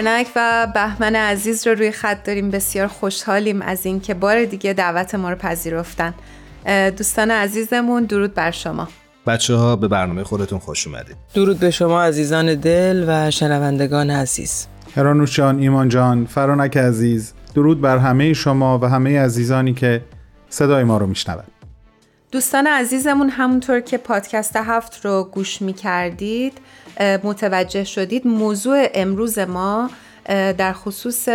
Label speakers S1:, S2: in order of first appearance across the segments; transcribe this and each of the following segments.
S1: فرنک و بهمن عزیز رو روی خط داریم. بسیار خوشحالیم از اینکه بار دیگه دعوت ما رو پذیرفتن. دوستان عزیزمون درود بر شما.
S2: بچه ها به برنامه خودتون خوش اومدید.
S3: درود به شما عزیزان دل و شنوندگان عزیز.
S4: هرانوش جان ایمان جان فرانک عزیز درود بر همه شما و همه عزیزانی که صدای ما رو میشنوند
S1: دوستان عزیزمون همونطور که پادکست هفت رو گوش می کردید متوجه شدید موضوع امروز ما در خصوص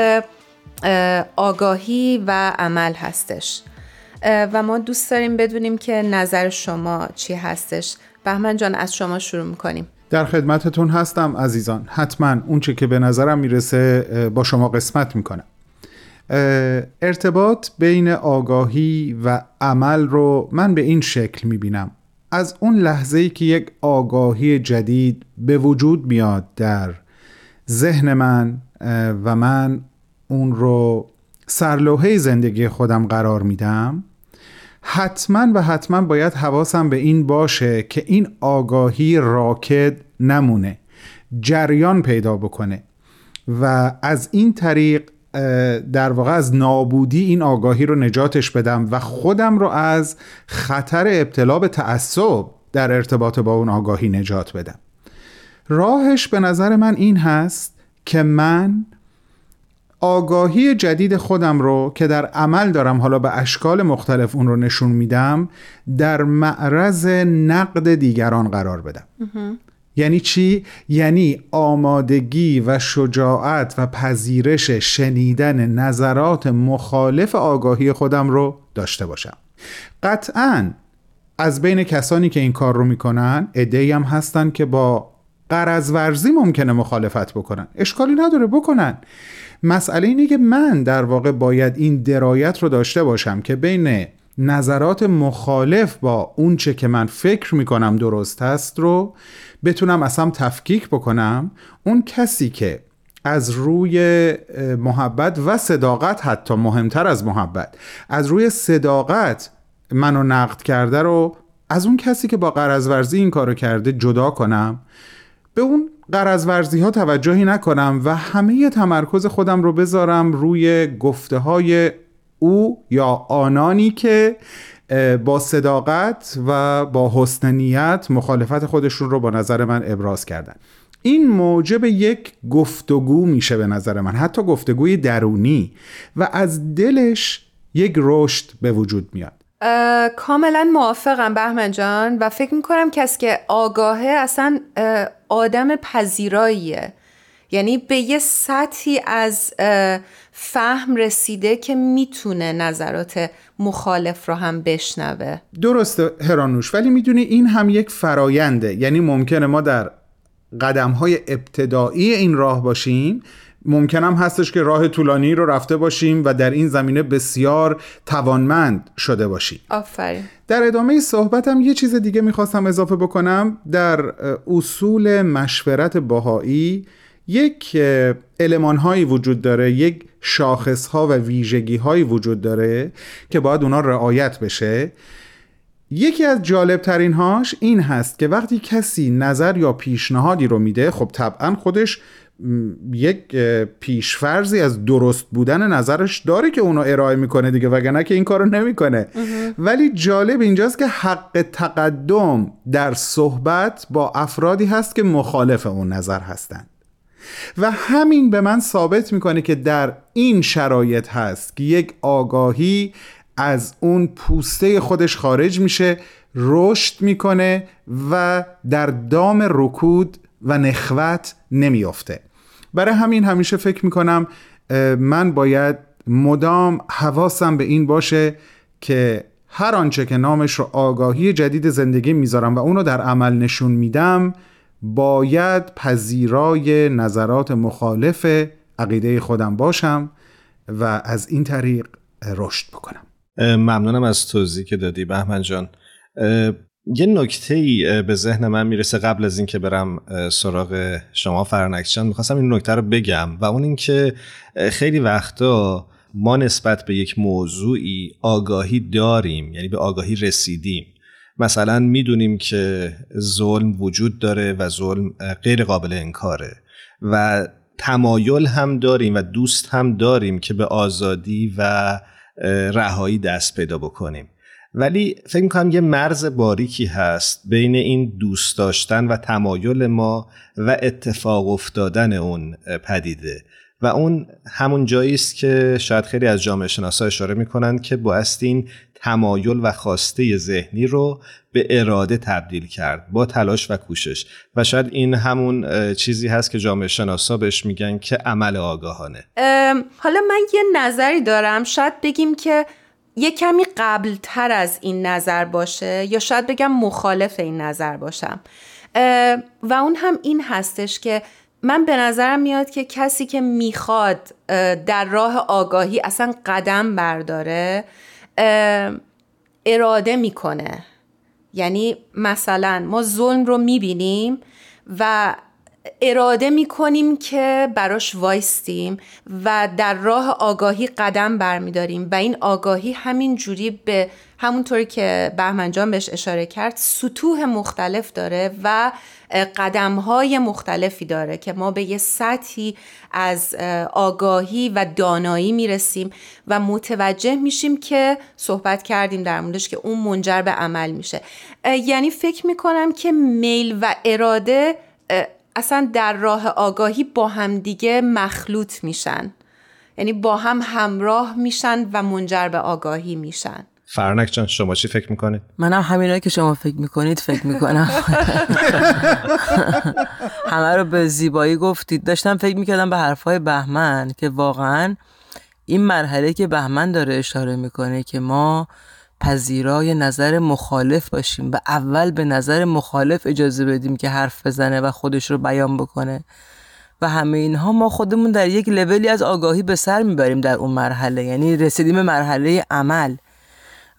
S1: آگاهی و عمل هستش. و ما دوست داریم بدونیم که نظر شما چی هستش. بهمن جان از شما شروع می‌کنیم.
S4: در خدمتتون هستم عزیزان. حتما اونچه که به نظرم می‌رسه با شما قسمت می‌کنم. ارتباط بین آگاهی و عمل رو من به این شکل می‌بینم. از اون لحظه ای که یک آگاهی جدید به وجود میاد در ذهن من و من اون رو سرلوحه زندگی خودم قرار میدم حتما و حتما باید حواسم به این باشه که این آگاهی راکد نمونه جریان پیدا بکنه. و از این طریق در واقع از نابودی این آگاهی رو نجاتش بدم و خودم رو از خطر ابتلا به تعصب در ارتباط با اون آگاهی نجات بدم. راهش به نظر من این هست که من آگاهی جدید خودم رو که در عمل دارم حالا به اشکال مختلف اون رو نشون میدم در معرض نقد دیگران قرار بدم. یعنی چی؟ یعنی آمادگی و شجاعت و پذیرش شنیدن نظرات مخالف آگاهی خودم رو داشته باشم. قطعا از بین کسانی که این کار رو می‌کنن ادهی هم هستن که با قرض ورزی ممکنه مخالفت بکنن. اشکالی نداره بکنن. مسئله اینه که من در واقع باید این درایت رو داشته باشم که بین نظرات مخالف با اونچه که من فکر می‌کنم درست هست رو بتونم اصلا تفکیک بکنم اون کسی که از روی محبت و صداقت حتی مهمتر از محبت از روی صداقت منو نقد کرده رو از اون کسی که با قرض این کارو کرده جدا کنم به اون قرض ها توجهی نکنم و همه تمرکز خودم رو بذارم روی گفته های او یا آنانی که با صداقت و با حسن نیت مخالفت خودشون رو با نظر من ابراز کردن. این موجب یک گفتگو میشه به نظر من حتی گفتگوی درونی و از دلش یک رشد به وجود میاد.
S1: کاملا موافقم بهمن جان و فکر می‌کنم کسی که آگاهه اصلا آدم پذیراییه. یعنی به یه سطحی از فهم رسیده که می‌تونه نظرات مخالف رو هم بشنوه.
S4: درسته هرانوش ولی می‌دونی این هم یک فراینده یعنی ممکنه ما در قدم های ابتدایی این راه باشیم. ممکنم هستش که راه طولانی رو رفته باشیم و در این زمینه بسیار توانمند شده باشیم.
S1: آفرین.
S4: در ادامه صحبتم یه چیز دیگه می‌خواستم اضافه بکنم. در اصول مشورت باهایی یک علمان هایی وجود داره یک شاخص ها و ویژگی هایی وجود داره که باید اونا رعایت بشه. یکی از جالب ترین هاش این هست که وقتی کسی نظر یا پیشنهادی رو میده خب طبعا خودش یک پیشفرزی از درست بودن نظرش داره که اونو ارائه می‌کنه دیگه وگرنه که این کارو نمی‌کنه. ولی جالب اینجاست که حق تقدم در صحبت با افرادی هست که مخالف اون نظر هستند و همین به من ثابت می‌کنه که در این شرایط هست که یک آگاهی از اون پوسته خودش خارج میشه رشد می‌کنه و در دام رکود و نخوت نمیافته. برای همین همیشه فکر می‌کنم من باید مدام حواسم به این باشه که هر آنچه که نامش رو آگاهی جدید زندگی می‌ذارم و اونو در عمل نشون میدم باید پذیرای نظرات مخالف عقیده خودم باشم و از این طریق رشد بکنم.
S2: ممنونم از توضیح که دادی بهمن جان. یه نکته ای به ذهن من می‌رسه قبل از اینکه برم سراغ شما فرنکشان می‌خواستم این نکته رو بگم و اون اینکه خیلی وقتا ما نسبت به یک موضوعی آگاهی داریم یعنی به آگاهی رسیدیم. مثلا می‌دونیم که ظلم وجود داره و ظلم غیر قابل انکاره و تمایل هم داریم و دوست هم داریم که به آزادی و رهایی دست پیدا بکنیم. ولی فکر می‌کنم یه مرز باریکی هست بین این دوست داشتن و تمایل ما و اتفاق افتادن اون پدیده. و اون همون جایی است که شاید خیلی از جامعه شناسا اشاره می‌کنند که بایستی تمایل و خواسته ذهنی رو به اراده تبدیل کرد با تلاش و کوشش. و شاید این همون چیزی هست که جامعه شناسا بهش میگن که عمل آگاهانه.
S1: حالا من یه نظری دارم. شاید بگیم که یه کمی قبل تر از این نظر باشه یا شاید بگم مخالف این نظر باشم. و اون هم این هستش که من به نظرم میاد که کسی که می‌خواد در راه آگاهی اصلا قدم برداره اراده می‌کنه. یعنی مثلا ما ظلم رو می‌بینیم و اراده می‌کنیم که براش وایستیم و در راه آگاهی قدم برمیداریم و این آگاهی همین جوری به همونطوری که بهمن جان بهش اشاره کرد سطوح مختلف داره و قدم های مختلفی داره که ما به یه سطحی از آگاهی و دانایی می‌رسیم و متوجه میشیم که صحبت کردیم در موردش که اون منجر به عمل میشه. یعنی فکر می‌کنم که میل و اراده اصلا در راه آگاهی با همدیگه مخلوط میشن. یعنی با هم همراه میشن و منجر به آگاهی میشن.
S2: فرنک جان شما چی فکر می‌کنید؟
S3: منم همینایی که شما فکر می‌کنید فکر می‌کنم. همه رو به زیبایی گفتید. داشتم فکر می‌کردم به حرفای بهمن که واقعا این مرحله که بهمن داره اشاره می‌کنه که ما پذیرای نظر مخالف باشیم و اول به نظر مخالف اجازه بدیم که حرف بزنه و خودش رو بیان بکنه. و همه اینها ما خودمون در یک لولی از آگاهی به سر می‌بریم در اون مرحله یعنی رسیدیم مرحله عمل.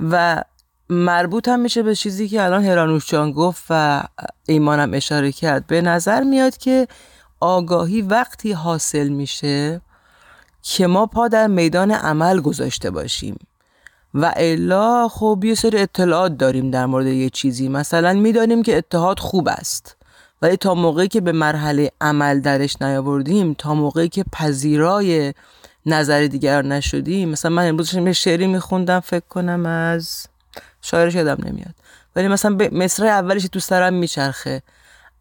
S3: و مربوط هم میشه به چیزی که الان هرانوش جان گفت و ایمانم اشاره کرد. به نظر میاد که آگاهی وقتی حاصل میشه که ما پا در میدان عمل گذاشته باشیم. و الا خب یه سری اطلاعات داریم در مورد یه چیزی. مثلا می‌دانیم که اتحاد خوب است ولی تا موقعی که به مرحله عمل درش نیاوردیم تا موقعی که پذیرای نظر دیگر نشدیم مثلا من امروز یه شعری میخوندم فکر کنم از شاعرش یادم نمیاد. ولی مثلا به مصرع اولش تو سرم میچرخه.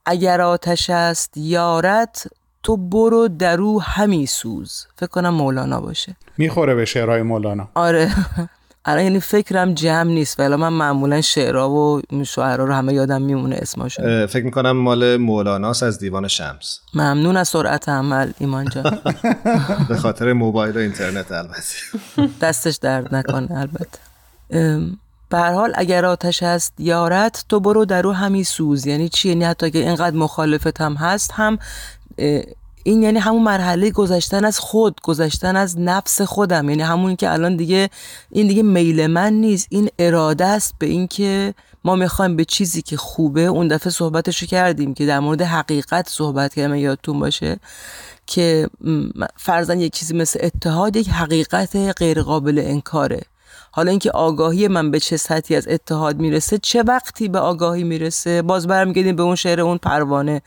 S3: اگر آتش است یارت تو برو درو همی سوز. فکر کنم مولانا باشه.
S4: می‌خوره به شعرهای مولانا.
S3: آره. الان یعنی فکرم جمع نیست ولی من معمولا شعرها و شعرها رو همه یادم میمونه اسمشون
S2: فکر می‌کنم مال مولاناس از دیوان شمس.
S3: ممنون از سرعت عمل ایمان جان.
S2: به خاطر موبایل و اینترنت البته.
S3: دستش درد نکنه البته. به هر حال اگر آتش هست یارت تو برو درو همی سوز. یعنی چی؟ یعنی حتی که اینقدر مخالفت هم هست هم این یعنی همون مرحله گذشتن از خود گذشتن از نفس خودم. یعنی همون که الان دیگه این دیگه میل من نیست. این اراده است به اینکه ما می‌خوایم به چیزی که خوبه اون دفعه صحبتش کردیم که در مورد حقیقت صحبت کردم. یادتون باشه که فرزن یک چیزی مثل اتحاد یک حقیقت غیر قابل انکاره. حالا اینکه آگاهی من به چه سطحی از اتحاد می‌رسه چه وقتی به آگاهی می‌رسه؟ باز برمیگردیم به اون شعر اون پروانه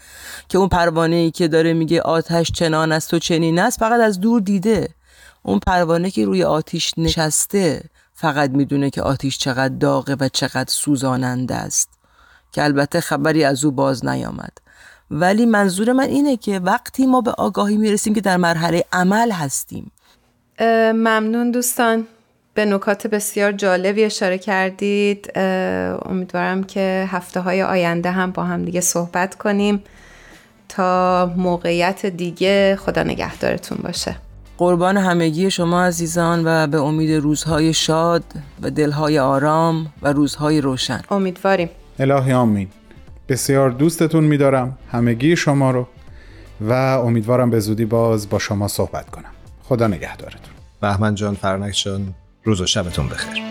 S3: که اون پروانه ای که داره میگه آتش چنان است و چنین است فقط از دور دیده. اون پروانه که روی آتیش نشسته فقط می‌دونه که آتیش چقدر داغه و چقدر سوزاننده است که البته خبری از او باز نیامد. ولی منظور من اینه که وقتی ما به آگاهی می‌رسیم که در مرحله عمل هستیم.
S1: ممنون دوستان. به نکات بسیار جالبی اشاره کردید. امیدوارم که هفته های آینده هم با هم دیگه صحبت کنیم. تا موقعیت دیگه خدا نگهدارتون باشه.
S3: قربان همگی شما عزیزان و به امید روزهای شاد و دلهای آرام و روزهای روشن.
S1: امیدواریم.
S4: الهی آمین. بسیار دوستتون میدارم همگی شما رو و امیدوارم به زودی باز با شما صحبت کنم. خدا نگهدارتون.
S2: بهمن جان فرنک جان روز و شبتون بخیر.